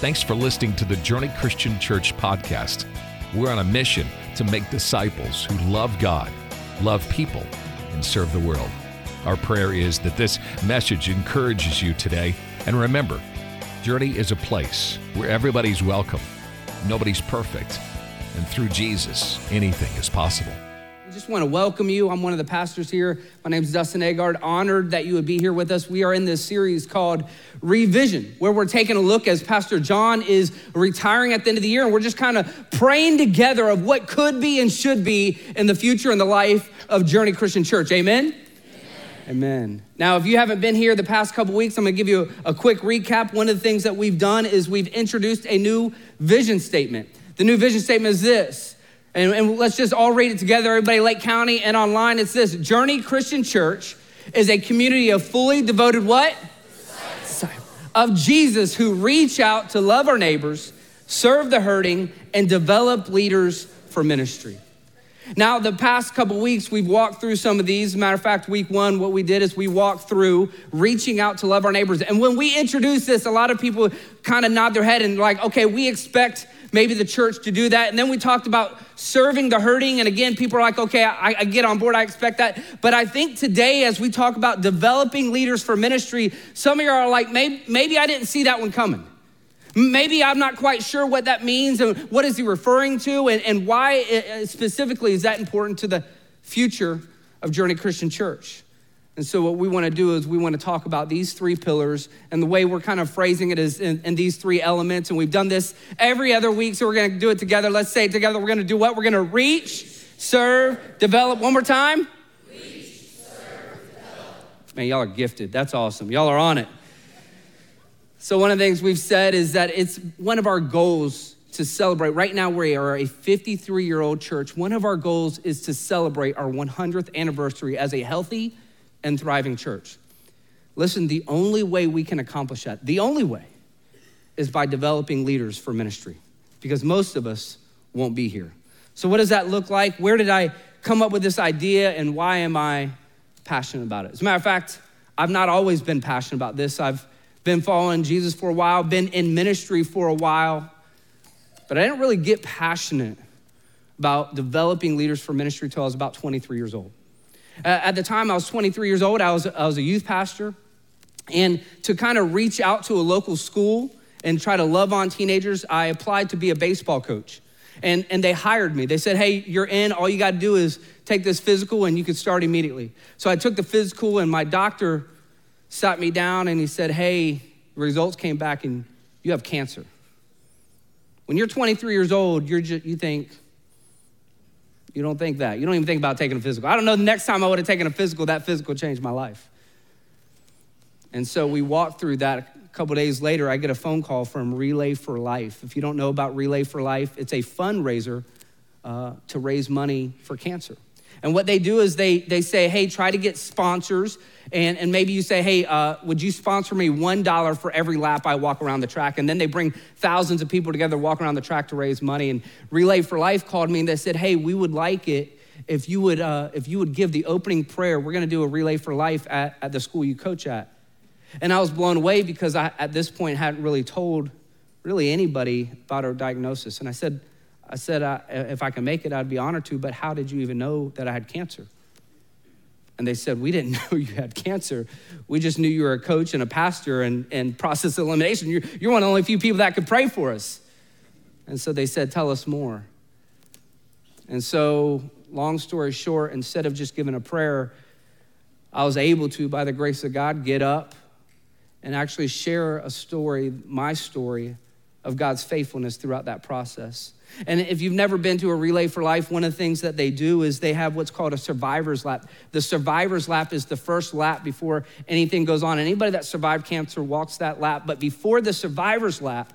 Thanks for listening to the Journey Christian Church podcast. We're on a mission to make disciples who love God, love people, and serve the world. Our prayer is that this message encourages you today. And remember, Journey is a place where everybody's welcome, nobody's perfect, and through Jesus, anything is possible. I just want to welcome you. I'm one of the pastors here. My name is Dustin Agard. Honored that you would be here with us. We are in this series called Revision, where we're taking a look as Pastor John is retiring at the end of the year, and we're just kind of praying together of what could be and should be in the future in the life of Journey Christian Church. Amen. Amen. Now, if you haven't been here the past couple weeks, I'm going to give you a quick recap. One of the things that we've done is we've introduced a new vision statement. The new vision statement is this, and, and let's just all read it together, everybody, Lake County and online. It's this Journey Christian Church is a community of fully devoted what? Of Jesus who reach out to love our neighbors, serve the hurting, and develop leaders for ministry. Now, the past couple weeks, we've walked through some of these. Matter of fact, week one, what we did is we walked through reaching out to love our neighbors. And when we introduce this, a lot of people kind of nod their head and like, okay, we expect maybe the church to do that. And then we talked about serving the hurting. And again, people are like, okay, I, I get on board, I expect that. But I think today, as we talk about developing leaders for ministry, some of you are like, maybe, maybe I didn't see that one coming. Maybe I'm not quite sure what that means and what is he referring to and, and why uh, specifically is that important to the future of Journey Christian Church. And so, what we want to do is we want to talk about these three pillars, and the way we're kind of phrasing it is in, in these three elements. And we've done this every other week, so we're going to do it together. Let's say together. We're going to do what? We're going to reach, serve, develop. One more time. Reach, serve, develop. Man, y'all are gifted. That's awesome. Y'all are on it. So, one of the things we've said is that it's one of our goals to celebrate. Right now, we are a 53 year old church. One of our goals is to celebrate our 100th anniversary as a healthy and thriving church. Listen, the only way we can accomplish that, the only way, is by developing leaders for ministry, because most of us won't be here. So, what does that look like? Where did I come up with this idea, and why am I passionate about it? As a matter of fact, I've not always been passionate about this. I've been following Jesus for a while, been in ministry for a while, but I didn't really get passionate about developing leaders for ministry until I was about 23 years old. Uh, at the time I was 23 years old, I was, I was a youth pastor. And to kind of reach out to a local school and try to love on teenagers, I applied to be a baseball coach. And, and they hired me. They said, hey, you're in. All you got to do is take this physical and you can start immediately. So I took the physical, and my doctor sat me down and he said, Hey, results came back and you have cancer. When you're 23 years old, you're you think, you don't think that. You don't even think about taking a physical. I don't know the next time I would have taken a physical, that physical changed my life. And so we walked through that. A couple days later, I get a phone call from Relay for Life. If you don't know about Relay for Life, it's a fundraiser uh, to raise money for cancer. And what they do is they, they say, hey, try to get sponsors. And, and maybe you say, hey, uh, would you sponsor me $1 for every lap I walk around the track? And then they bring thousands of people together, walk around the track to raise money. And Relay for Life called me and they said, hey, we would like it if you would, uh, if you would give the opening prayer. We're going to do a Relay for Life at, at the school you coach at. And I was blown away because I, at this point, hadn't really told really anybody about our diagnosis. And I said, I said, I, if I can make it, I'd be honored to, but how did you even know that I had cancer? And they said, We didn't know you had cancer. We just knew you were a coach and a pastor and, and process elimination. You're, you're one of the only few people that could pray for us. And so they said, Tell us more. And so, long story short, instead of just giving a prayer, I was able to, by the grace of God, get up and actually share a story, my story, of God's faithfulness throughout that process. And if you've never been to a Relay for Life, one of the things that they do is they have what's called a survivor's lap. The survivor's lap is the first lap before anything goes on. Anybody that survived cancer walks that lap. But before the survivor's lap,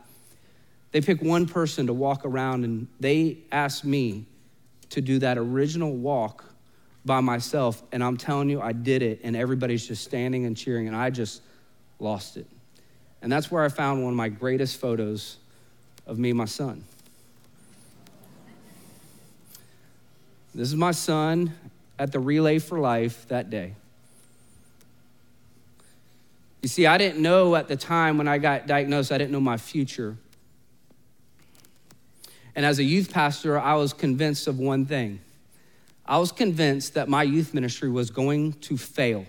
they pick one person to walk around and they ask me to do that original walk by myself. And I'm telling you, I did it. And everybody's just standing and cheering. And I just lost it. And that's where I found one of my greatest photos of me and my son. This is my son at the Relay for Life that day. You see, I didn't know at the time when I got diagnosed, I didn't know my future And as a youth pastor, I was convinced of one thing I was convinced that my youth ministry was going to fail.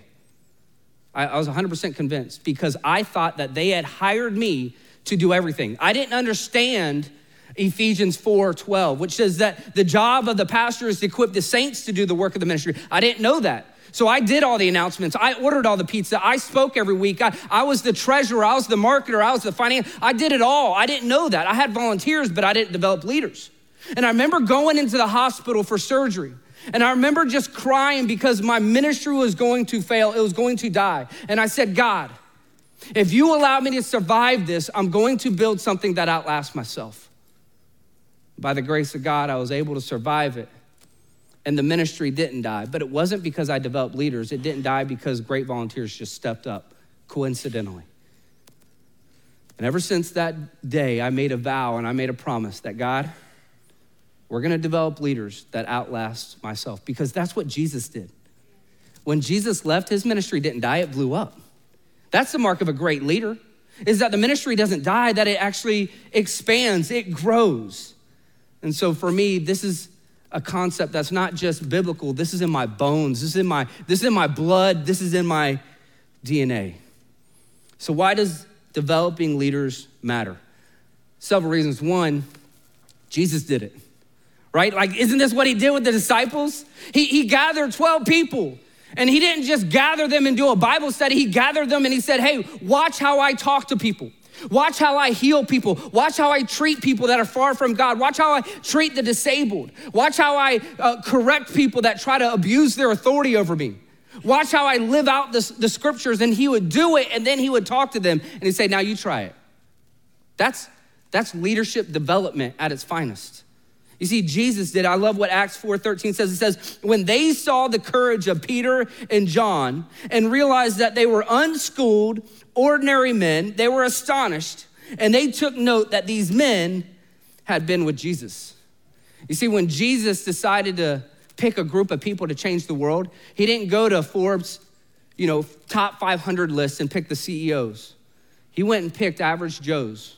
I, was 100% convinced because I thought that they had hired me to do everything. I didn't understand Ephesians 4 12, which says that the job of the pastor is to equip the saints to do the work of the ministry. I didn't know that. So I did all the announcements. I ordered all the pizza. I spoke every week. I, I was the treasurer. I was the marketer. I was the finance. I did it all. I didn't know that. I had volunteers, but I didn't develop leaders. And I remember going into the hospital for surgery. And I remember just crying because my ministry was going to fail, it was going to die. And I said, God, if you allow me to survive this, I'm going to build something that outlasts myself. By the grace of God, I was able to survive it. And the ministry didn't die. But it wasn't because I developed leaders, it didn't die because great volunteers just stepped up coincidentally. And ever since that day, I made a vow and I made a promise that God, we're going to develop leaders that outlast myself because that's what Jesus did. When Jesus left, his ministry didn't die, it blew up. That's the mark of a great leader, is that the ministry doesn't die, that it actually expands, it grows. And so for me, this is a concept that's not just biblical. This is in my bones. This is in my, this is in my blood. This is in my DNA. So why does developing leaders matter? Several reasons. One, Jesus did it right? Like, isn't this what he did with the disciples? He, he gathered 12 people. And he didn't just gather them and do a Bible study, he gathered them and he said, Hey, watch how I talk to people. Watch how I heal people. Watch how I treat people that are far from God. Watch how I treat the disabled. Watch how I uh, correct people that try to abuse their authority over me. Watch how I live out the, the scriptures. And he would do it and then he would talk to them and he'd say, Now you try it. That's, that's leadership development at its finest. You see, Jesus did. I love what Acts 4:13 says. It says, when they saw the courage of Peter and John and realized that they were unschooled, ordinary men, they were astonished, and they took note that these men had been with Jesus. You see, when Jesus decided to pick a group of people to change the world, he didn't go to Forbes, you know, top 500 list and pick the CEOs. He went and picked average Joes,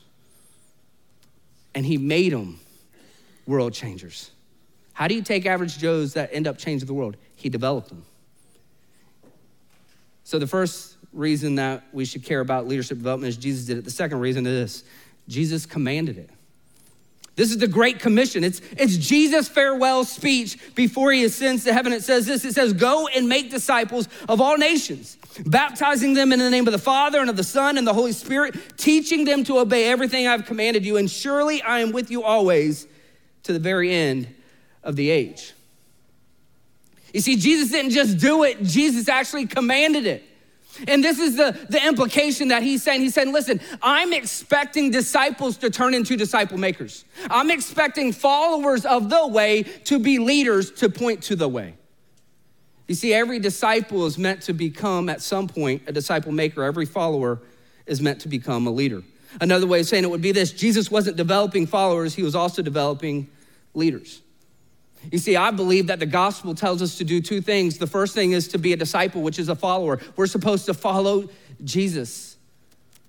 and he made them world changers. How do you take average Joes that end up changing the world? He developed them. So, the first reason that we should care about leadership development is Jesus did it. The second reason is this Jesus commanded it. This is the Great Commission. It's, it's Jesus' farewell speech before he ascends to heaven. It says this it says, Go and make disciples of all nations, baptizing them in the name of the Father and of the Son and the Holy Spirit, teaching them to obey everything I've commanded you. And surely I am with you always to the very end of the age. You see, Jesus didn't just do it, Jesus actually commanded it. And this is the, the implication that he's saying. He's saying, listen, I'm expecting disciples to turn into disciple makers. I'm expecting followers of the way to be leaders to point to the way. You see, every disciple is meant to become, at some point, a disciple maker. Every follower is meant to become a leader. Another way of saying it would be this Jesus wasn't developing followers, he was also developing leaders. You see, I believe that the gospel tells us to do two things. The first thing is to be a disciple, which is a follower. We're supposed to follow Jesus.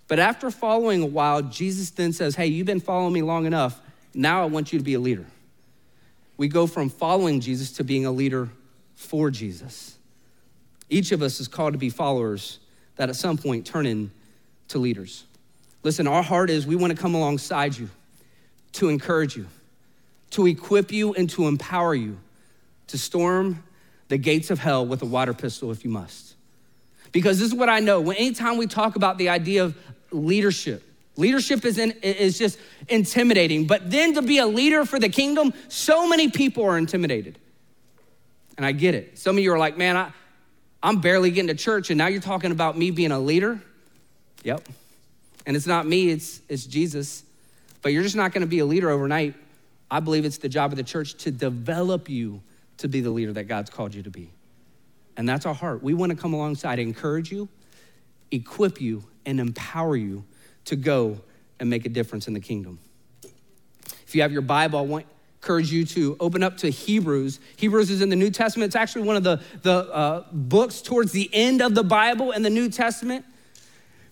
But after following a while, Jesus then says, Hey, you've been following me long enough. Now I want you to be a leader. We go from following Jesus to being a leader for Jesus. Each of us is called to be followers that at some point turn into leaders. Listen, our heart is we want to come alongside you to encourage you, to equip you, and to empower you to storm the gates of hell with a water pistol if you must. Because this is what I know. When anytime we talk about the idea of leadership, leadership is, in, is just intimidating. But then to be a leader for the kingdom, so many people are intimidated. And I get it. Some of you are like, man, I, I'm barely getting to church, and now you're talking about me being a leader? Yep. And it's not me, it's, it's Jesus. But you're just not going to be a leader overnight. I believe it's the job of the church to develop you to be the leader that God's called you to be. And that's our heart. We want to come alongside, encourage you, equip you, and empower you to go and make a difference in the kingdom. If you have your Bible, I want encourage you to open up to Hebrews. Hebrews is in the New Testament. It's actually one of the, the uh, books towards the end of the Bible in the New Testament.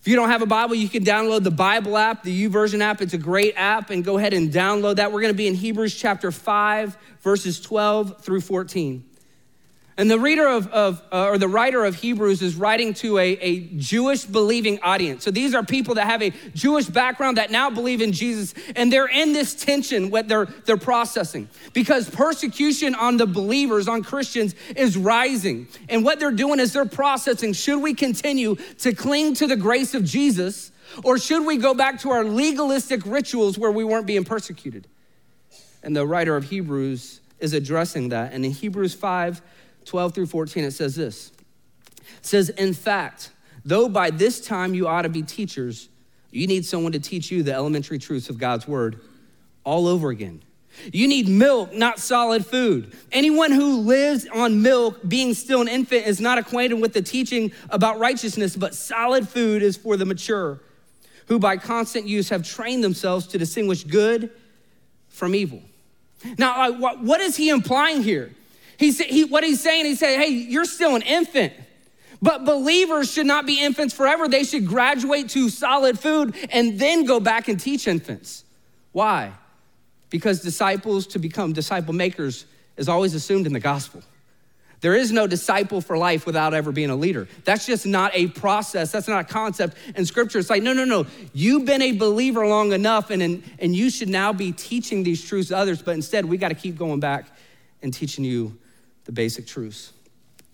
If you don't have a Bible, you can download the Bible app, the YouVersion app. It's a great app, and go ahead and download that. We're going to be in Hebrews chapter 5, verses 12 through 14. And the reader of, of uh, or the writer of Hebrews is writing to a, a Jewish believing audience. So these are people that have a Jewish background that now believe in Jesus, and they're in this tension what they're, they're processing because persecution on the believers, on Christians, is rising. And what they're doing is they're processing should we continue to cling to the grace of Jesus, or should we go back to our legalistic rituals where we weren't being persecuted? And the writer of Hebrews is addressing that. And in Hebrews 5, 12 through 14, it says this. It says, In fact, though by this time you ought to be teachers, you need someone to teach you the elementary truths of God's word all over again. You need milk, not solid food. Anyone who lives on milk, being still an infant, is not acquainted with the teaching about righteousness, but solid food is for the mature, who by constant use have trained themselves to distinguish good from evil. Now, what is he implying here? He, said, he, what he's saying, he said, hey, you're still an infant. But believers should not be infants forever. They should graduate to solid food and then go back and teach infants. Why? Because disciples to become disciple makers is always assumed in the gospel. There is no disciple for life without ever being a leader. That's just not a process. That's not a concept in scripture. It's like, no, no, no. You've been a believer long enough and, and, and you should now be teaching these truths to others. But instead, we got to keep going back and teaching you the basic truths.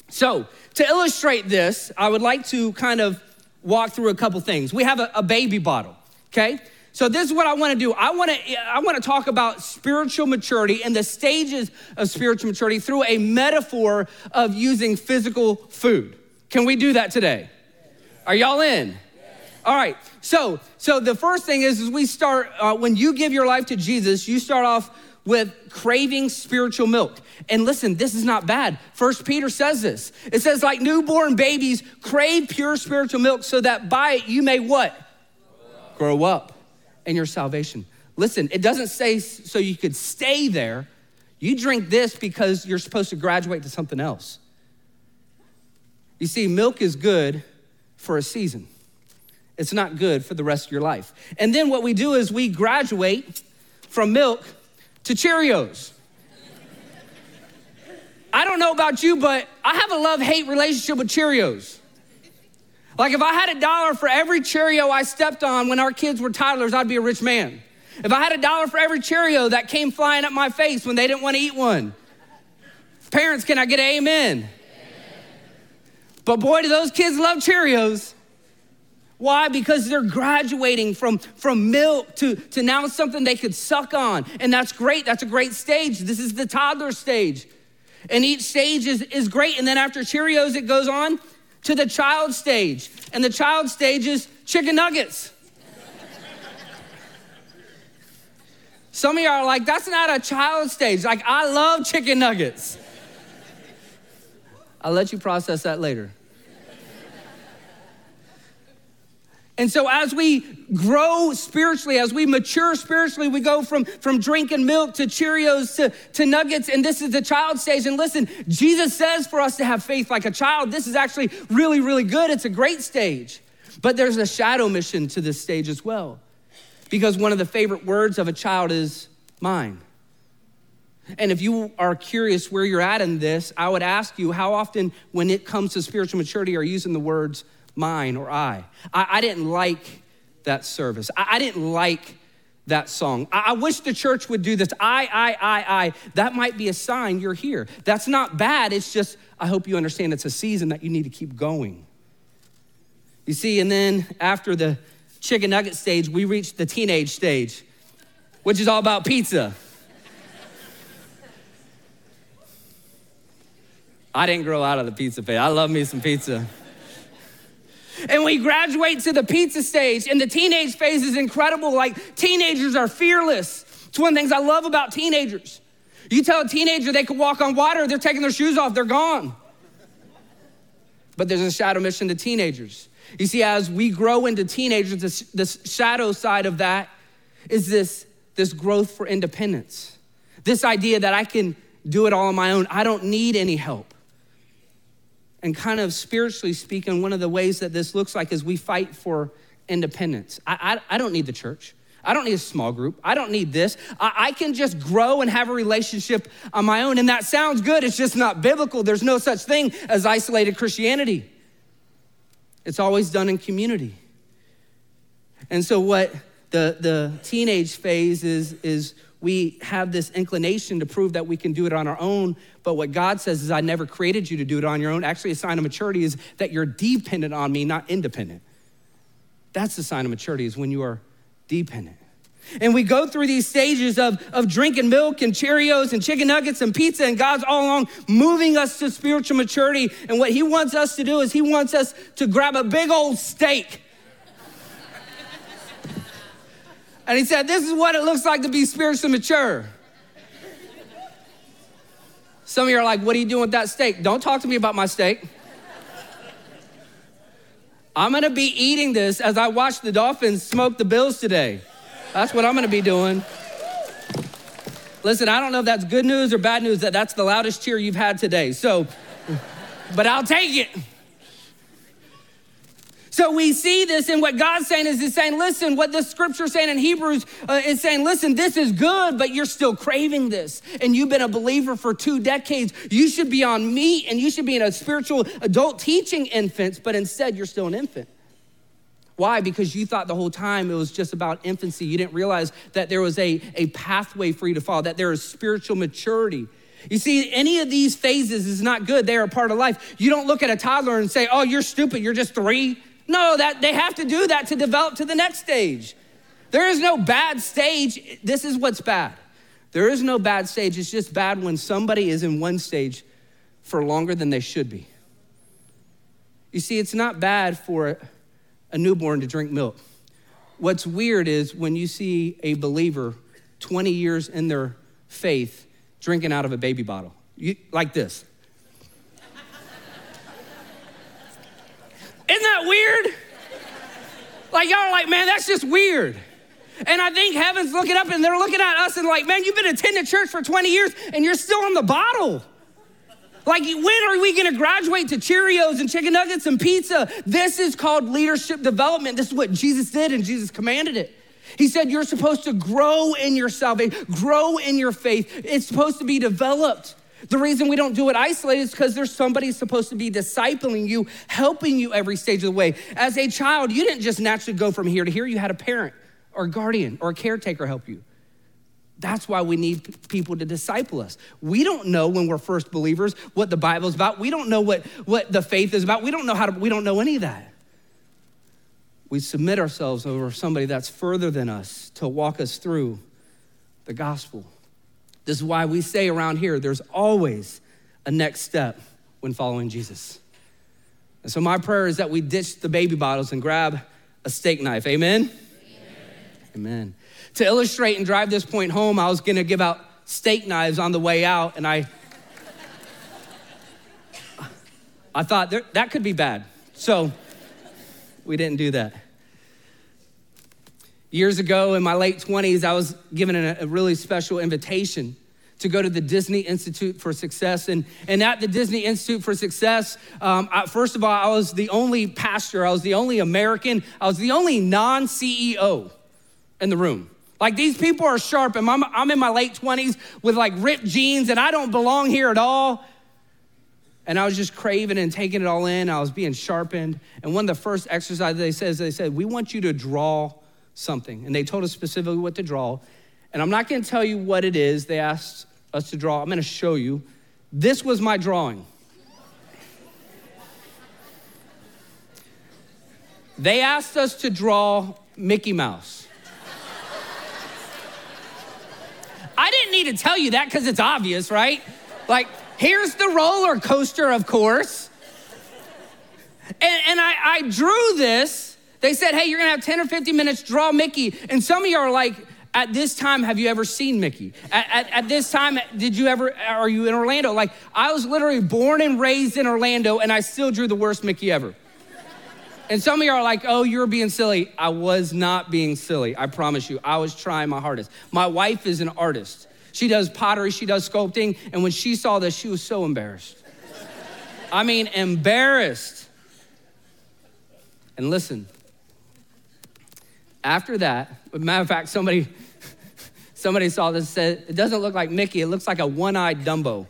So, to illustrate this, I would like to kind of walk through a couple things. We have a, a baby bottle, okay? So this is what I want to do. I want to I want to talk about spiritual maturity and the stages of spiritual maturity through a metaphor of using physical food. Can we do that today? Are y'all in? All right. So so the first thing is, is we start uh, when you give your life to Jesus, you start off with craving spiritual milk. And listen, this is not bad. First Peter says this. It says, like newborn babies, crave pure spiritual milk so that by it you may what? Grow up, Grow up in your salvation. Listen, it doesn't say so you could stay there. You drink this because you're supposed to graduate to something else. You see, milk is good for a season. It's not good for the rest of your life. And then what we do is we graduate from milk to Cheerios. I don't know about you, but I have a love hate relationship with Cheerios. Like, if I had a dollar for every Cheerio I stepped on when our kids were toddlers, I'd be a rich man. If I had a dollar for every Cheerio that came flying up my face when they didn't want to eat one. Parents, can I get an amen? amen? But boy, do those kids love Cheerios. Why? Because they're graduating from, from milk to, to now something they could suck on. And that's great. That's a great stage. This is the toddler stage. And each stage is, is great. And then after Cheerios, it goes on to the child stage. And the child stage is chicken nuggets. Some of y'all are like, that's not a child stage. Like, I love chicken nuggets. I'll let you process that later. And so, as we grow spiritually, as we mature spiritually, we go from, from drinking milk to Cheerios to, to nuggets, and this is the child stage. And listen, Jesus says for us to have faith like a child. This is actually really, really good. It's a great stage. But there's a shadow mission to this stage as well, because one of the favorite words of a child is mine. And if you are curious where you're at in this, I would ask you how often, when it comes to spiritual maturity, are you using the words mine or I. I, I didn't like that service. I, I didn't like that song. I, I, wish the church would do this. I, I, I, I. That might be a sign you're here. That's not bad. It's just, I hope you understand it's a season that you need to keep going. You see, and then after the chicken nugget stage, we reach the teenage stage, which is all about pizza. I didn't grow out of the pizza phase. I love me some pizza. And we graduate to the pizza stage, and the teenage phase is incredible. Like, teenagers are fearless. It's one of the things I love about teenagers. You tell a teenager they can walk on water, they're taking their shoes off, they're gone. But there's a shadow mission to teenagers. You see, as we grow into teenagers, this, this shadow side of that is this, this growth for independence. This idea that I can do it all on my own, I don't need any help. And kind of spiritually speaking, one of the ways that this looks like is we fight for independence. I, I, I don't need the church. I don't need a small group. I don't need this. I, I, can just grow and have a relationship on my own. And that sounds good. It's just not biblical. There's no such thing as isolated Christianity, it's always done in community. And so, what the, the teenage phase is, is we have this inclination to prove that we can do it on our own. But what God says is, I never created you to do it on your own. Actually, a sign of maturity is that you're dependent on me, not independent. That's the sign of maturity, is when you are dependent. And we go through these stages of, of drinking milk and Cheerios and chicken nuggets and pizza, and God's all along moving us to spiritual maturity. And what He wants us to do is He wants us to grab a big old steak. And He said, This is what it looks like to be spiritually mature. Some of you are like, What are you doing with that steak? Don't talk to me about my steak. I'm gonna be eating this as I watch the Dolphins smoke the Bills today. That's what I'm gonna be doing. Listen, I don't know if that's good news or bad news that that's the loudest cheer you've had today. So, but I'll take it. So we see this, and what God's saying is, He's saying, listen, what the scripture saying in Hebrews uh, is saying, listen, this is good, but you're still craving this. And you've been a believer for two decades. You should be on meat and you should be in a spiritual adult teaching infants, but instead you're still an infant. Why? Because you thought the whole time it was just about infancy. You didn't realize that there was a, a pathway for you to follow, that there is spiritual maturity. You see, any of these phases is not good. They are a part of life. You don't look at a toddler and say, oh, you're stupid, you're just three. No, that they have to do that to develop to the next stage. There is no bad stage. This is what's bad. There is no bad stage. It's just bad when somebody is in one stage for longer than they should be. You see, it's not bad for a newborn to drink milk. What's weird is when you see a believer 20 years in their faith drinking out of a baby bottle, you, like this. Isn't weird? Like, y'all are like, man, that's just weird. And I think heaven's looking up and they're looking at us and like, man, you've been attending church for 20 years and you're still on the bottle. Like, when are we gonna graduate to Cheerios and chicken nuggets and pizza? This is called leadership development. This is what Jesus did and Jesus commanded it. He said, You're supposed to grow in your salvation, grow in your faith. It's supposed to be developed. The reason we don't do it isolated is because there's somebody supposed to be discipling you, helping you every stage of the way. As a child, you didn't just naturally go from here to here, you had a parent or a guardian or a caretaker help you. That's why we need people to disciple us. We don't know when we're first believers what the Bible's about. We don't know what, what the faith is about. We don't know how to, we don't know any of that. We submit ourselves over somebody that's further than us to walk us through the gospel. This is why we say around here there's always a next step when following Jesus. And so, my prayer is that we ditch the baby bottles and grab a steak knife. Amen? Amen. Amen. To illustrate and drive this point home, I was gonna give out steak knives on the way out, and I. I thought that could be bad. So we didn't do that. Years ago, in my late 20s, I was given a, really special invitation to go to the Disney Institute for Success. And, and at the Disney Institute for Success, um, I, first of all, I was the only pastor, I was the only American, I was the only non CEO in the room. Like these people are sharp, and I'm, I'm in my late 20s with like ripped jeans, and I don't belong here at all. And I was just craving and taking it all in. I was being sharpened. And one of the first exercises they said, is they said, We want you to draw something. And they told us specifically what to draw. And I'm not going to tell you what it is they asked us to draw. I'm going to show you. This was my drawing. They asked us to draw Mickey Mouse. I didn't need to tell you that because it's obvious, right? Like, here's the roller coaster, of course. And, and I, I drew this they said, hey, you're gonna have 10 or 15 minutes, draw Mickey. And some of you are like, at this time, have you ever seen Mickey? At, at, at, this time, did you ever, are you in Orlando? Like, I was literally born and raised in Orlando, and I still drew the worst Mickey ever. And some of you are like, oh, you're being silly. I was not being silly. I promise you. I was trying my hardest. My wife is an artist. She does pottery, she does sculpting. And when she saw this, she was so embarrassed. I mean, embarrassed. And listen, after that, matter of fact, somebody somebody saw this said it doesn't look like Mickey, it looks like a one-eyed Dumbo.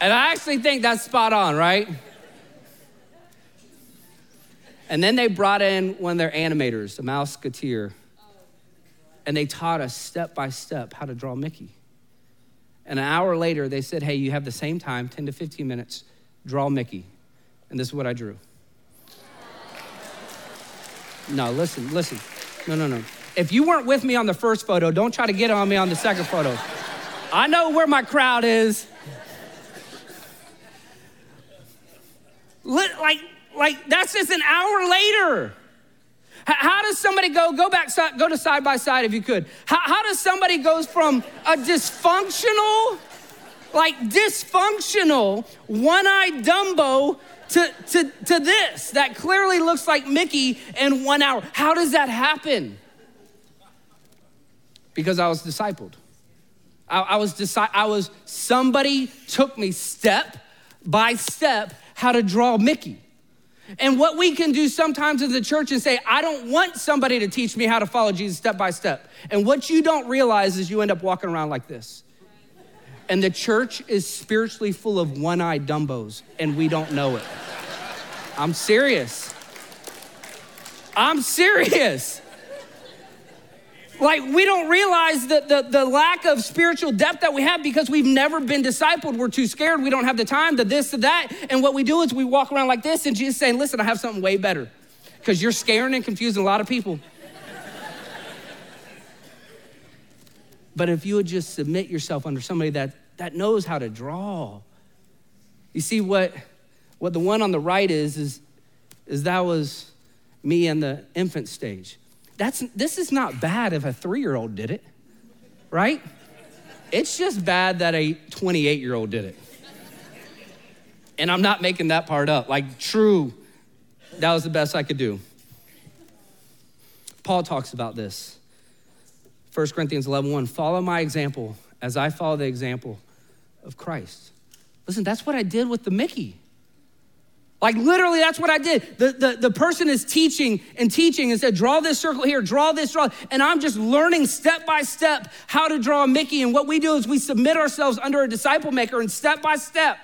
and I actually think that's spot on, right? And then they brought in one of their animators, a Mouseketeer, and they taught us step by step how to draw Mickey. And an hour later, they said, Hey, you have the same time, 10 to 15 minutes, draw Mickey. And this is what I drew. No, listen, listen. No, no, no. If you weren't with me on the first photo, don't try to get on me on the second photo. I know where my crowd is. Like, like that's just an hour later. How does somebody go, go back, go to side by side if you could. How, how does somebody goes from a dysfunctional, like dysfunctional, one-eyed Dumbo to, to, to this that clearly looks like Mickey in one hour? How does that happen? Because I was discipled. I, I was, deci- I was, somebody took me step by step how to draw Mickey. And what we can do sometimes in the church is say, I don't want somebody to teach me how to follow Jesus step by step. And what you don't realize is you end up walking around like this. And the church is spiritually full of one eyed dumbos, and we don't know it. I'm serious. I'm serious. Like, we don't realize the, the, the lack of spiritual depth that we have because we've never been discipled. We're too scared. We don't have the time, the this, the that. And what we do is we walk around like this, and Jesus saying, Listen, I have something way better because you're scaring and confusing a lot of people. but if you would just submit yourself under somebody that, that knows how to draw, you see what, what the one on the right is, is, is that was me in the infant stage. That's, this is not bad if a three year old did it, right? It's just bad that a 28 year old did it. And I'm not making that part up. Like, true, that was the best I could do. Paul talks about this. 1 Corinthians 11 1. Follow my example as I follow the example of Christ. Listen, that's what I did with the Mickey. Like literally, that's what I did. The, the, the person is teaching and teaching and said, draw this circle here, draw this, draw. And I'm just learning step by step how to draw a Mickey. And what we do is we submit ourselves under a disciple maker, and step by step,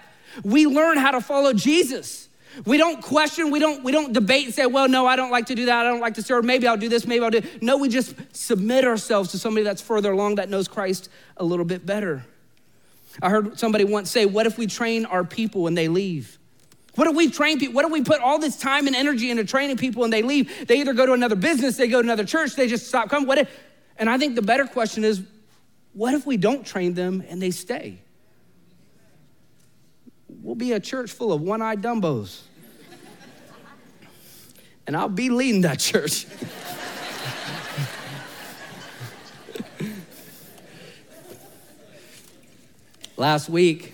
we learn how to follow Jesus. We don't question, we don't, we don't debate and say, well, no, I don't like to do that. I don't like to serve. Maybe I'll do this, maybe I'll do. No, we just submit ourselves to somebody that's further along that knows Christ a little bit better. I heard somebody once say, What if we train our people when they leave? What if we train people? What if we put all this time and energy into training people and they leave? They either go to another business, they go to another church, they just stop coming. What if, and I think the better question is, what if we don't train them and they stay? We'll be a church full of one eyed dumbos. and I'll be leading that church. Last week,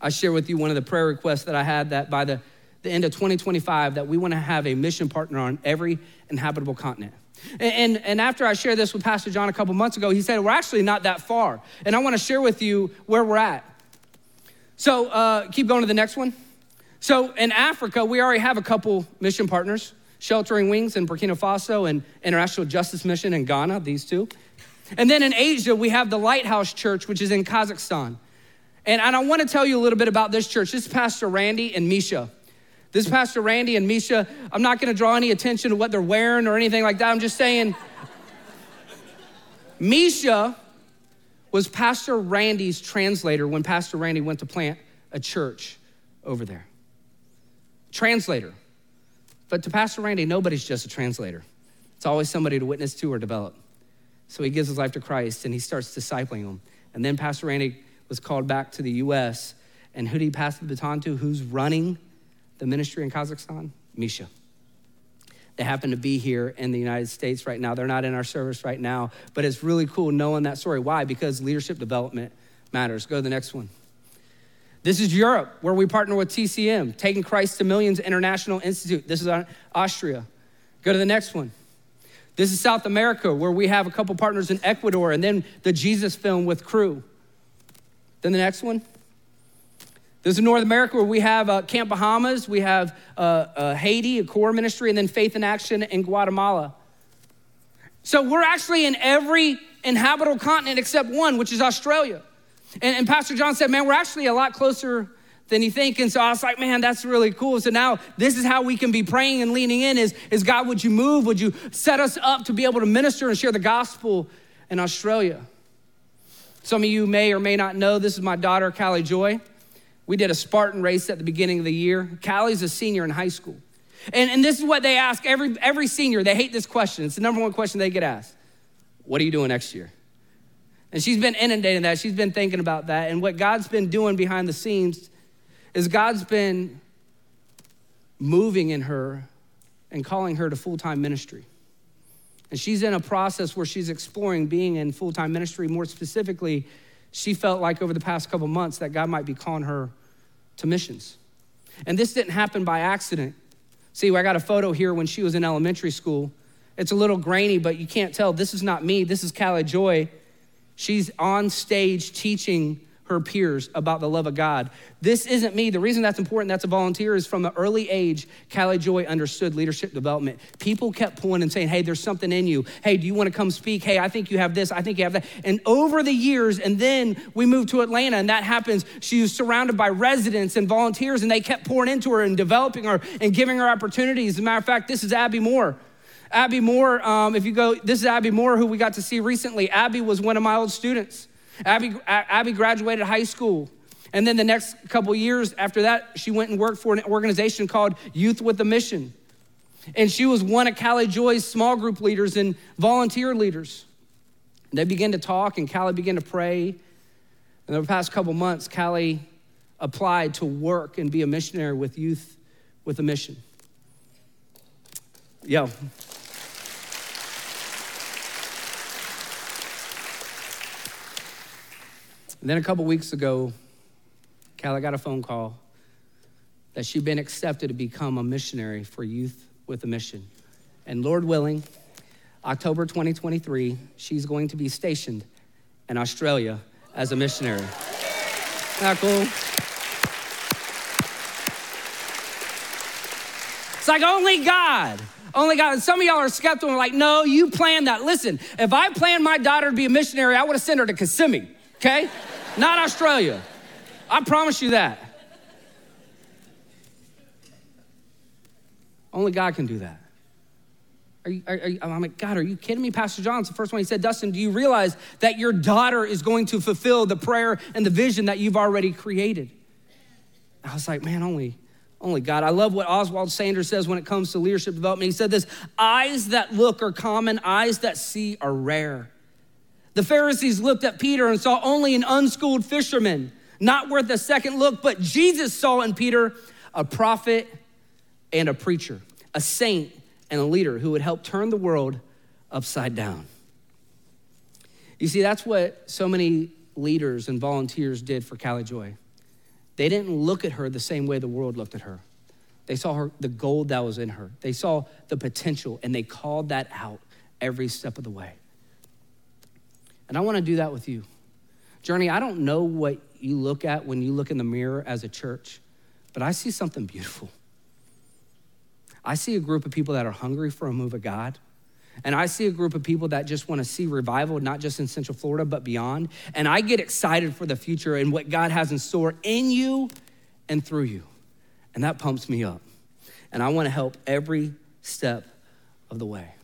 I shared with you one of the prayer requests that I had that by the, the end of 2025 that we want to have a mission partner on every inhabitable continent. And, and, and, after I shared this with Pastor John a couple months ago, he said, We're actually not that far. And I want to share with you where we're at. So uh, keep going to the next one. So in Africa, we already have a couple mission partners Sheltering Wings in Burkina Faso and International Justice Mission in Ghana, these two. And then in Asia, we have the Lighthouse Church, which is in Kazakhstan. And, and I want to tell you a little bit about this church. This is Pastor Randy and Misha. This is Pastor Randy and Misha. I'm not going to draw any attention to what they're wearing or anything like that. I'm just saying, Misha was Pastor Randy's translator when Pastor Randy went to plant a church over there. Translator. But to Pastor Randy, nobody's just a translator. It's always somebody to witness to or develop. So he gives his life to Christ and he starts discipling them. And then Pastor Randy was called back to the US. And who did he pass the baton to? Who's running the ministry in Kazakhstan? Misha. They happen to be here in the United States right now. They're not in our service right now, but it's really cool knowing that story. Why? Because leadership development matters. Go to the next one. This is Europe, where we partner with TCM, Taking Christ to Millions International Institute. This is Austria. Go to the next one. This is South America, where we have a couple partners in Ecuador, and then the Jesus film with Cru. Then the next one. This is North America where we have uh, Camp Bahamas, we have uh, uh, Haiti, a core ministry, and then Faith in Action in Guatemala. So we're actually in every inhabitable continent except one, which is Australia. And, and Pastor John said, man, we're actually a lot closer than you think. And so I was like, man, that's really cool. So now this is how we can be praying and leaning in is, is God, would you move? Would you set us up to be able to minister and share the gospel in Australia? Some of you may or may not know this is my daughter, Callie Joy. We did a Spartan race at the beginning of the year. Callie's a senior in high school. And, and this is what they ask every, every senior. They hate this question. It's the number one question they get asked What are you doing next year? And she's been inundated that. She's been thinking about that. And what God's been doing behind the scenes is God's been moving in her and calling her to full time ministry. And she's in a process where she's exploring being in full time ministry. More specifically, she felt like over the past couple months that God might be calling her to missions. And this didn't happen by accident. See, I got a photo here when she was in elementary school. It's a little grainy, but you can't tell. This is not me. This is Callie Joy. She's on stage teaching her peers about the love of God. This isn't me. The reason that's important, that's a volunteer, is from the early age, Callie Joy understood leadership development. People kept pulling and saying, hey, there's something in you. Hey, do you want to come speak? Hey, I think you have this. I think you have that. And over the years, and then we moved to Atlanta, and that happens. She was surrounded by residents and volunteers, and they kept pouring into her and developing her and giving her opportunities. As a matter of fact, this is Abby Moore. Abby Moore, um, if you go, this is Abby Moore, who we got to see recently. Abby was one of my old students. Abby, Abby graduated high school. And then the next couple years after that, she went and worked for an organization called Youth with a Mission. And she was one of Callie Joy's small group leaders and volunteer leaders. They began to talk, and Callie began to pray. And over the past couple months, Callie applied to work and be a missionary with Youth with a Mission. Yeah. And then a couple weeks ago, Callie got a phone call that she'd been accepted to become a missionary for Youth with a Mission. And Lord willing, October 2023, she's going to be stationed in Australia as a missionary. Isn't cool? It's like only God. Only God. And some of y'all are skeptical and like, no, you planned that. Listen, if I planned my daughter to be a missionary, I would have sent her to Kissimmee, okay? not Australia. I promise you that. Only God can do that. Are you, are, I'm like, God, are you kidding me? Pastor John's the first one. He said, Dustin, do you realize that your daughter is going to fulfill the prayer and the vision that you've already created? I was like, man, only, only God. I love what Oswald Sanders says when it comes to leadership development. He said this eyes that look are common, eyes that see are rare. The Pharisees looked at Peter and saw only an unschooled fisherman, not worth a second look, but Jesus saw in Peter a prophet and a preacher, a saint and a leader who would help turn the world upside down. You see, that's what so many leaders and volunteers did for Callie Joy. They didn't look at her the same way the world looked at her. They saw her, the gold that was in her. They saw the potential and they called that out every step of the way. And I want to do that with you. Journey, I don't know what you look at when you look in the mirror as a church, but I see something beautiful. I see a group of people that are hungry for a move of God. And I see a group of people that just want to see revival, not just in Central Florida, but beyond. And I get excited for the future and what God has in store in you and through you. And that pumps me up. And I want to help every step of the way.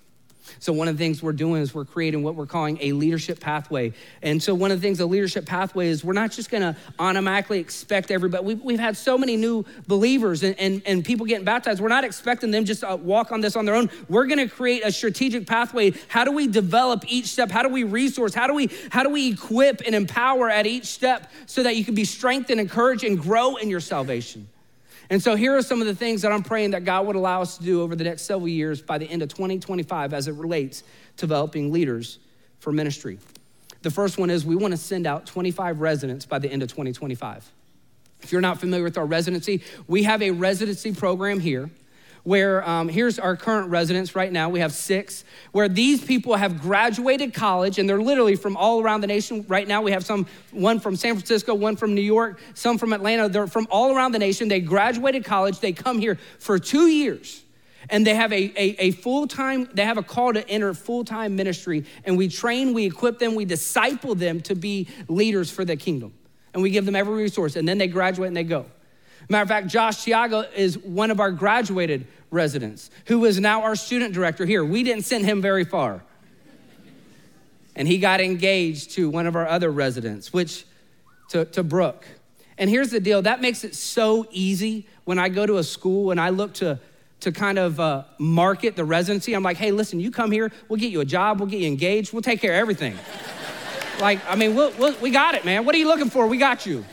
So, one of the things we're doing is we're creating what we're calling a leadership pathway. And so, one of the things a leadership pathway is we're not just gonna automatically expect everybody. We've, we've had so many new believers and, and, and people getting baptized. We're not expecting them just to uh, walk on this on their own. We're gonna create a strategic pathway. How do we develop each step? How do we resource? How do we, how do we equip and empower at each step so that you can be strengthened, encouraged, and grow in your salvation? And so here are some of the things that I'm praying that God would allow us to do over the next several years by the end of 2025 as it relates to developing leaders for ministry. The first one is we want to send out 25 residents by the end of 2025. If you're not familiar with our residency, we have a residency program here where um, here's our current residents right now. We have six, where these people have graduated college and they're literally from all around the nation. Right now, we have some, one from San Francisco, one from New York, some from Atlanta. They're from all around the nation. They graduated college. They come here for two years and they have a, a, a full-time they have a call to enter full-time ministry and we train we equip them we disciple them to be leaders for the kingdom and we give them every resource and then they graduate and they go Matter of fact, Josh Tiago is one of our graduated residents who is now our student director here. We didn't send him very far. And he got engaged to one of our other residents, which to, to Brooke. And here's the deal that makes it so easy when I go to a school and I look to, to kind of uh, market the residency. I'm like, hey, listen, you come here, we'll get you a job, we'll get you engaged, we'll take care of everything. like, I mean, we'll, we'll, we got it, man. What are you looking for? We got you.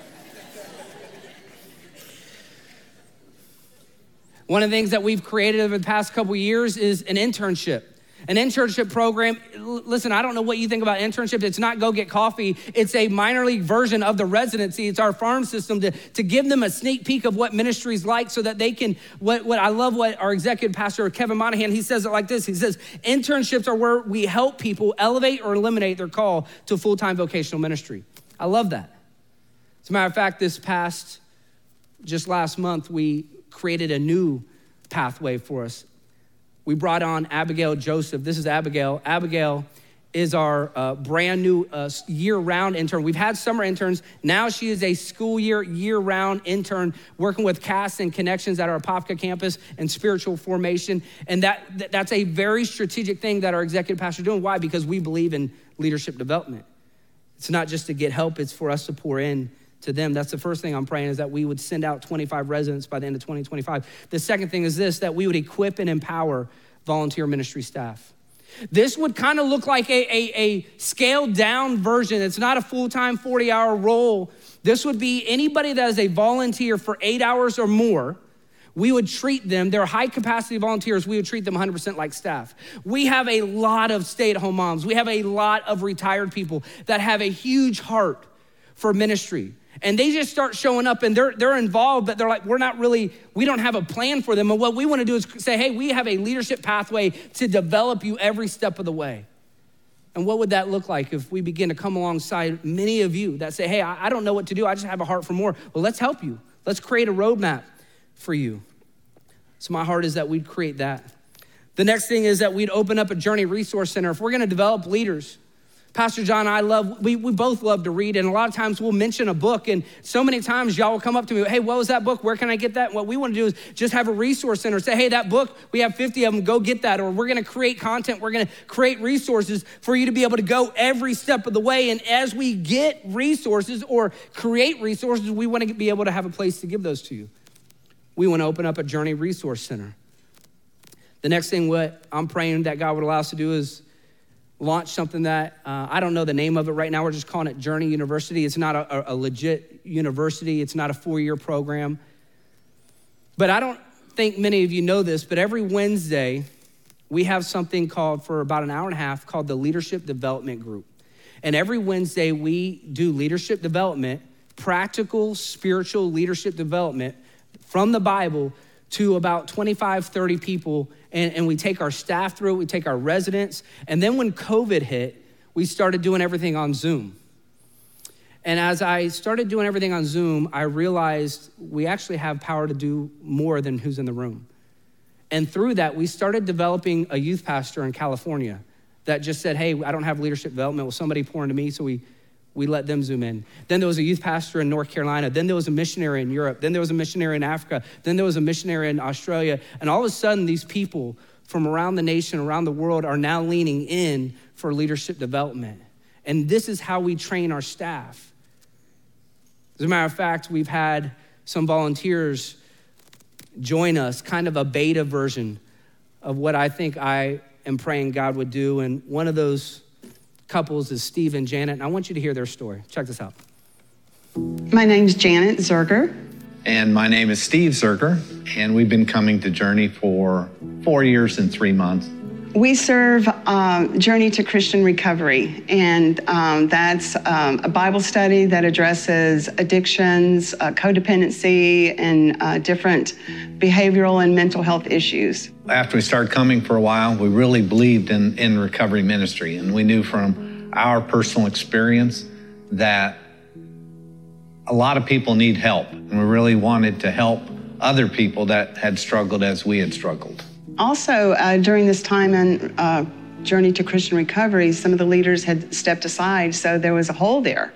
One of the things that we've created over the past couple years is an internship. An internship program, listen, I don't know what you think about internship. It's not go get coffee. It's a minor league version of the residency. It's our farm system to, to give them a sneak peek of what ministry is like so that they can, what, what I love what our executive pastor, Kevin Monahan, he says it like this. He says, internships are where we help people elevate or eliminate their call to full-time vocational ministry. I love that. As a matter of fact, this past, just last month, we created a new pathway for us. We brought on Abigail Joseph. This is Abigail. Abigail is our uh, brand new uh, year round intern. We've had summer interns. Now she is a school year, year round intern working with casts and connections at our Apopka campus and spiritual formation. And that, that's a very strategic thing that our executive pastor is doing. Why? Because we believe in leadership development. It's not just to get help, it's for us to pour in to them. That's the first thing I'm praying is that we would send out 25 residents by the end of 2025. The second thing is this that we would equip and empower volunteer ministry staff. This would kind of look like a, a, a scaled down version. It's not a full time 40 hour role. This would be anybody that is a volunteer for eight hours or more. We would treat them, they're high capacity volunteers, we would treat them 100% like staff. We have a lot of stay at home moms. We have a lot of retired people that have a huge heart for ministry and they just start showing up and they're, they're involved, but they're like, we're not really, we don't have a plan for them. And what we want to do is say, hey, we have a leadership pathway to develop you every step of the way. And what would that look like if we begin to come alongside many of you that say, hey, I, I don't know what to do, I just have a heart for more? Well, let's help you. Let's create a roadmap for you. So, my heart is that we'd create that. The next thing is that we'd open up a Journey Resource Center. If we're gonna develop leaders, Pastor John I love, we, we both love to read, and a lot of times we'll mention a book, and so many times y'all will come up to me, hey, what was that book? Where can I get that? What we want to do is just have a resource center. Say, hey, that book, we have 50 of them, go get that. Or we're going to create content, we're going to create resources for you to be able to go every step of the way. And as we get resources or create resources, we want to be able to have a place to give those to you. We want to open up a Journey Resource Center. The next thing what I'm praying that God would allow us to do is launched something that uh, I don't know the name of it right now. We're just calling it Journey University. It's not a, a legit university, it's not a four year program. But I don't think many of you know this, but every Wednesday, we have something called for about an hour and a half called the Leadership Development Group. And every Wednesday, we do leadership development, practical spiritual leadership development from the Bible to about 25, 30 people, and, and we take our staff through it, we take our residents. And then when COVID hit, we started doing everything on Zoom. And as I started doing everything on Zoom, I realized we actually have power to do more than who's in the room. And through that, we started developing a youth pastor in California that just said, Hey, I don't have leadership development. Will somebody pour into me? So we we let them zoom in. Then there was a youth pastor in North Carolina. Then there was a missionary in Europe. Then there was a missionary in Africa. Then there was a missionary in Australia. And all of a sudden, these people from around the nation, around the world, are now leaning in for leadership development. And this is how we train our staff. As a matter of fact, we've had some volunteers join us, kind of a beta version of what I think I am praying God would do. And one of those couples is Steve and Janet, and I want you to hear their story. Check this out. My name's Janet Zerger. And my name is Steve Zerger, and we've been coming to Journey for four years and three months. We serve um, Journey to Christian Recovery, and um, that's um, a Bible study that addresses addictions, uh, codependency, and uh, different behavioral and mental health issues. After we started coming for a while, we really believed in, in recovery ministry. And we knew from our personal experience that a lot of people need help. And we really wanted to help other people that had struggled as we had struggled. Also, uh, during this time in uh, Journey to Christian Recovery, some of the leaders had stepped aside, so there was a hole there.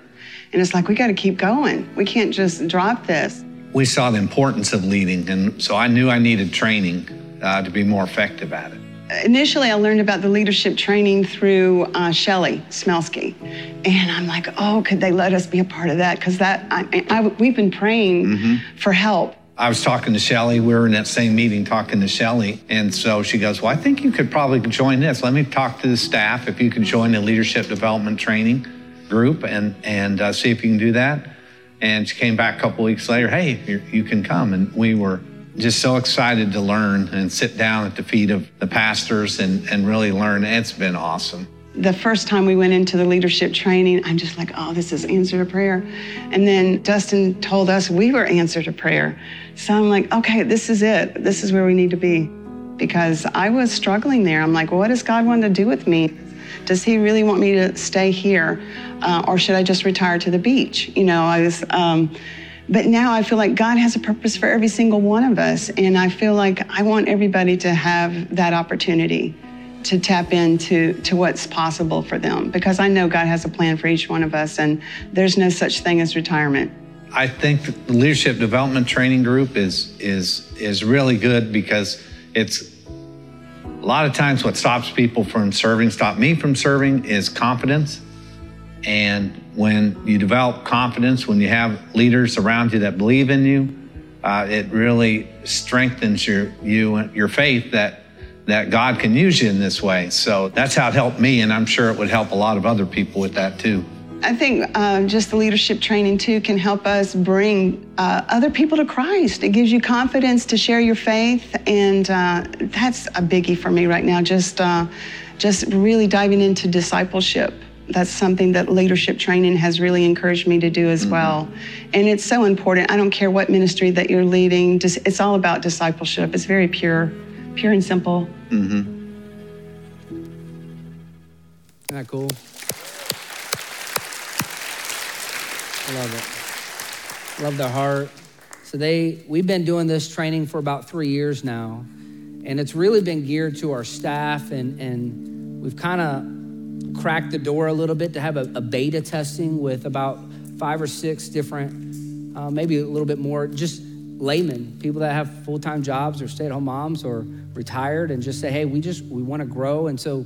And it's like, we got to keep going. We can't just drop this. We saw the importance of leading, and so I knew I needed training uh, to be more effective at it. Initially, I learned about the leadership training through uh, Shelly Smelsky, and I'm like, oh, could they let us be a part of that? Because that I, I, we've been praying mm-hmm. for help. I was talking to Shelly. We were in that same meeting talking to Shelly. And so she goes, Well, I think you could probably join this. Let me talk to the staff if you could join the leadership development training group and, and uh, see if you can do that. And she came back a couple weeks later, Hey, you can come. And we were just so excited to learn and sit down at the feet of the pastors and, and really learn. It's been awesome the first time we went into the leadership training, I'm just like, oh, this is answer to prayer. And then Dustin told us we were answer to prayer. So I'm like, okay, this is it. This is where we need to be. Because I was struggling there. I'm like, what does God want to do with me? Does He really want me to stay here? Uh, or should I just retire to the beach? You know, I was. Um, but now I feel like God has a purpose for every single one of us. And I feel like I want everybody to have that opportunity to tap into to what's possible for them because I know God has a plan for each one of us and there's no such thing as retirement. I think the leadership development training group is is is really good because it's a lot of times what stops people from serving, stop me from serving is confidence. And when you develop confidence, when you have leaders around you that believe in you, uh, it really strengthens your you your faith that that God can use you in this way. So that's how it helped me, and I'm sure it would help a lot of other people with that too. I think uh, just the leadership training too can help us bring uh, other people to Christ. It gives you confidence to share your faith, and uh, that's a biggie for me right now. Just, uh, just really diving into discipleship. That's something that leadership training has really encouraged me to do as mm-hmm. well, and it's so important. I don't care what ministry that you're leading; just it's all about discipleship. It's very pure pure and simple. Mm-hmm. Isn't that cool? I love it. Love their heart. So they, we've been doing this training for about three years now, and it's really been geared to our staff, and and we've kind of cracked the door a little bit to have a, a, beta testing with about five or six different, uh, maybe a little bit more, just laymen, people that have full time jobs or stay at home moms or retired, and just say, hey, we just we want to grow. And so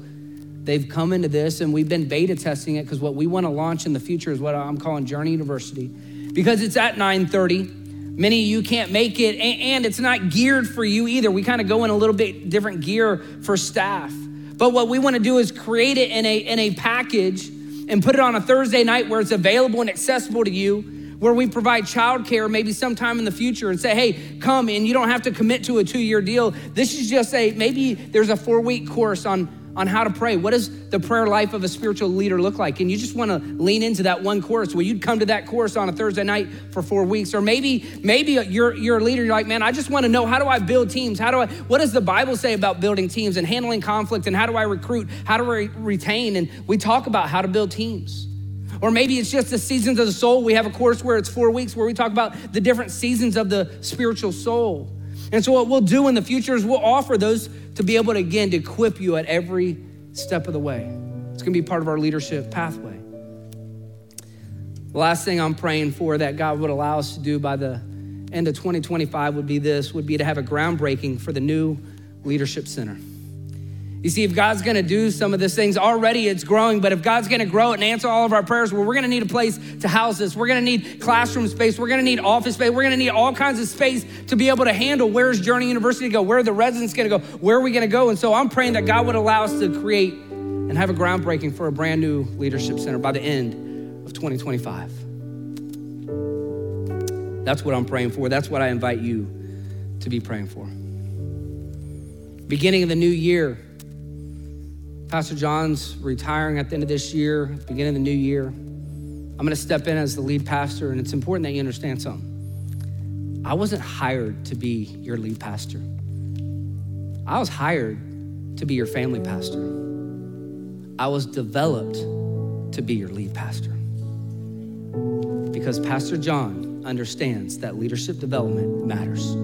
they've come into this, and we've been beta testing it because what we want to launch in the future is what I'm calling Journey University, because it's at 9:30. Many of you can't make it, and it's not geared for you either. We kind of go in a little bit different gear for staff. But what we want to do is create it in a, in a package and put it on a Thursday night where it's available and accessible to you where we provide childcare maybe sometime in the future and say, hey, come and you don't have to commit to a two year deal. This is just a maybe there's a four week course on on how to pray. What does the prayer life of a spiritual leader look like? And you just want to lean into that one course. Well, you'd come to that course on a Thursday night for four weeks, or maybe maybe you're you're a leader. You're like, man, I just want to know how do I build teams? How do I? What does the Bible say about building teams and handling conflict? And how do I recruit? How do I retain? And we talk about how to build teams. Or maybe it's just the seasons of the soul. We have a course where it's four weeks where we talk about the different seasons of the spiritual soul. And so, what we'll do in the future is we'll offer those to be able to, again, to equip you at every step of the way. It's gonna be part of our leadership pathway. The last thing I'm praying for that God would allow us to do by the end of 2025 would be this would be to have a groundbreaking for the new leadership center. You see, if God's gonna do some of these things, already it's growing, but if God's gonna grow it and answer all of our prayers, well, we're gonna need a place to house this. We're gonna need classroom space. We're gonna need office space. We're gonna need all kinds of space to be able to handle where's Journey University to go, where are the residents gonna go, where are we gonna go? And so I'm praying that God would allow us to create and have a groundbreaking for a brand new leadership center by the end of 2025. That's what I'm praying for. That's what I invite you to be praying for. Beginning of the new year, Pastor John's retiring at the end of this year, beginning of the new year. I'm going to step in as the lead pastor, and it's important that you understand something. I wasn't hired to be your lead pastor. I was hired to be your family pastor. I was developed to be your lead pastor. Because Pastor John understands that leadership development matters.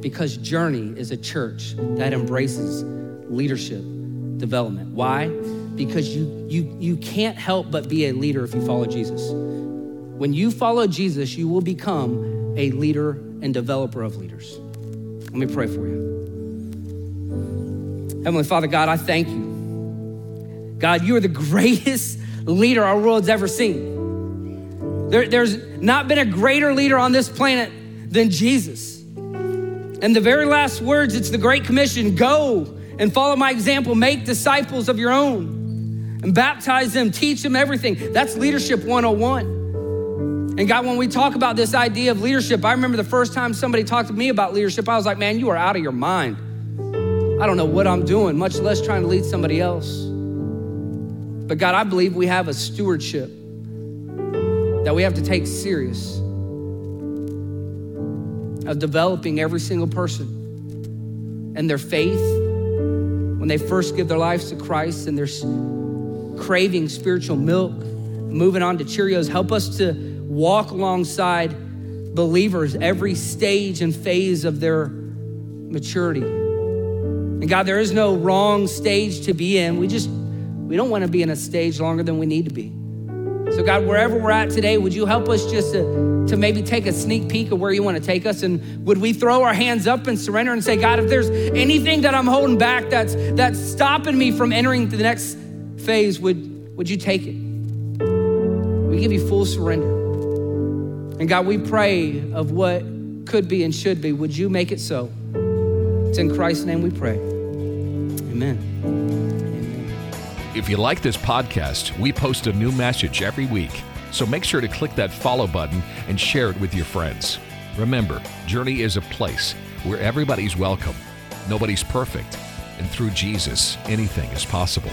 Because Journey is a church that embraces leadership development. Why? Because you, you, you can't help but be a leader if you follow Jesus. When you follow Jesus, you will become a leader and developer of leaders. Let me pray for you. Heavenly Father, God, I thank you. God, you are the greatest leader our world's ever seen. There, there's not been a greater leader on this planet than Jesus. And the very last words, it's the Great Commission go and follow my example, make disciples of your own and baptize them, teach them everything. That's leadership 101. And God, when we talk about this idea of leadership, I remember the first time somebody talked to me about leadership, I was like, man, you are out of your mind. I don't know what I'm doing, much less trying to lead somebody else. But God, I believe we have a stewardship that we have to take serious of developing every single person and their faith when they first give their lives to Christ and they're craving spiritual milk, moving on to Cheerios. Help us to walk alongside believers every stage and phase of their maturity. And God, there is no wrong stage to be in. We just, we don't want to be in a stage longer than we need to be. So, God, wherever we're at today, would you help us just to, to maybe take a sneak peek of where you want to take us? And would we throw our hands up and surrender and say, God, if there's anything that I'm holding back that's, that's stopping me from entering the next phase, would, would you take it? We give you full surrender. And God, we pray of what could be and should be. Would you make it so? It's in Christ's name we pray. Amen. If you like this podcast, we post a new message every week. So make sure to click that follow button and share it with your friends. Remember, Journey is a place where everybody's welcome, nobody's perfect, and through Jesus, anything is possible.